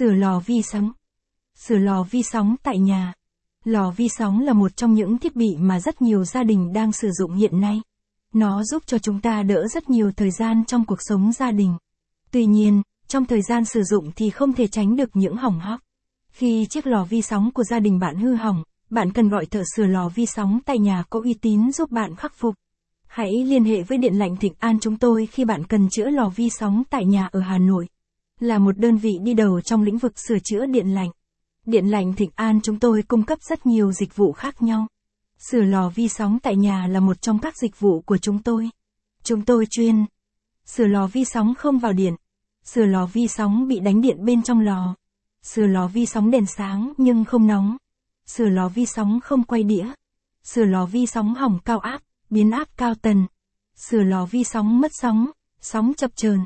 Sửa lò vi sóng. Sửa lò vi sóng tại nhà. Lò vi sóng là một trong những thiết bị mà rất nhiều gia đình đang sử dụng hiện nay. Nó giúp cho chúng ta đỡ rất nhiều thời gian trong cuộc sống gia đình. Tuy nhiên, trong thời gian sử dụng thì không thể tránh được những hỏng hóc. Khi chiếc lò vi sóng của gia đình bạn hư hỏng, bạn cần gọi thợ sửa lò vi sóng tại nhà có uy tín giúp bạn khắc phục. Hãy liên hệ với Điện lạnh Thịnh An chúng tôi khi bạn cần chữa lò vi sóng tại nhà ở Hà Nội. Là một đơn vị đi đầu trong lĩnh vực sửa chữa điện lạnh. Điện lạnh Thịnh An chúng tôi cung cấp rất nhiều dịch vụ khác nhau. Sửa lò vi sóng tại nhà là một trong các dịch vụ của chúng tôi. Chúng tôi chuyên sửa lò vi sóng không vào điện, sửa lò vi sóng bị đánh điện bên trong lò, sửa lò vi sóng đèn sáng nhưng không nóng, sửa lò vi sóng không quay đĩa, sửa lò vi sóng hỏng cao áp, biến áp cao tần, sửa lò vi sóng mất sóng, sóng chập chờn,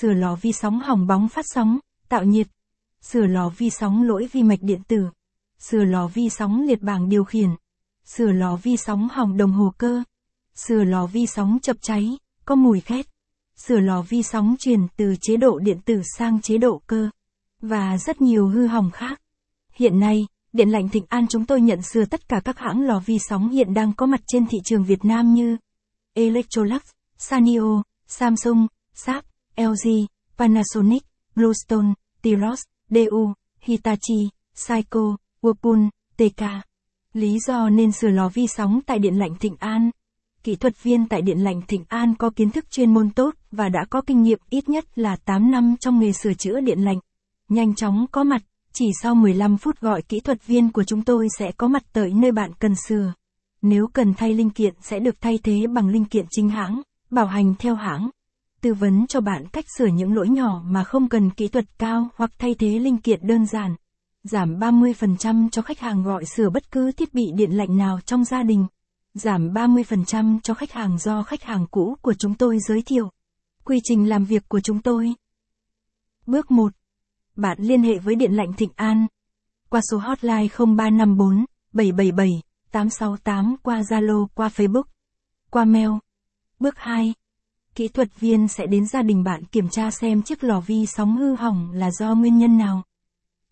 sửa lò vi sóng hỏng bóng phát sóng, tạo nhiệt, sửa lò vi sóng lỗi vi mạch điện tử, sửa lò vi sóng liệt bảng điều khiển, sửa lò vi sóng hỏng đồng hồ cơ, sửa lò vi sóng chập cháy, có mùi khét, sửa lò vi sóng chuyển từ chế độ điện tử sang chế độ cơ, và rất nhiều hư hỏng khác. Hiện nay, Điện lạnh Thịnh An chúng tôi nhận sửa tất cả các hãng lò vi sóng hiện đang có mặt trên thị trường Việt Nam như Electrolux, Sanyo, Samsung, Sharp, LG, Panasonic, Bluestone, Tiros, DU, Hitachi, Saiko, Whirlpool, TK. Lý do nên sửa lò vi sóng tại Điện lạnh Thịnh An Kỹ thuật viên tại Điện lạnh Thịnh An có kiến thức chuyên môn tốt và đã có kinh nghiệm ít nhất là 8 năm trong nghề sửa chữa điện lạnh. Nhanh chóng có mặt, chỉ sau 15 phút gọi kỹ thuật viên của chúng tôi sẽ có mặt tới nơi bạn cần sửa. Nếu cần thay linh kiện sẽ được thay thế bằng linh kiện chính hãng, bảo hành theo hãng. Tư vấn cho bạn cách sửa những lỗi nhỏ mà không cần kỹ thuật cao hoặc thay thế linh kiện đơn giản. Giảm 30% cho khách hàng gọi sửa bất cứ thiết bị điện lạnh nào trong gia đình. Giảm 30% cho khách hàng do khách hàng cũ của chúng tôi giới thiệu. Quy trình làm việc của chúng tôi. Bước 1 bạn liên hệ với Điện lạnh Thịnh An qua số hotline 0354 777 868 qua Zalo qua Facebook, qua mail. Bước 2. Kỹ thuật viên sẽ đến gia đình bạn kiểm tra xem chiếc lò vi sóng hư hỏng là do nguyên nhân nào.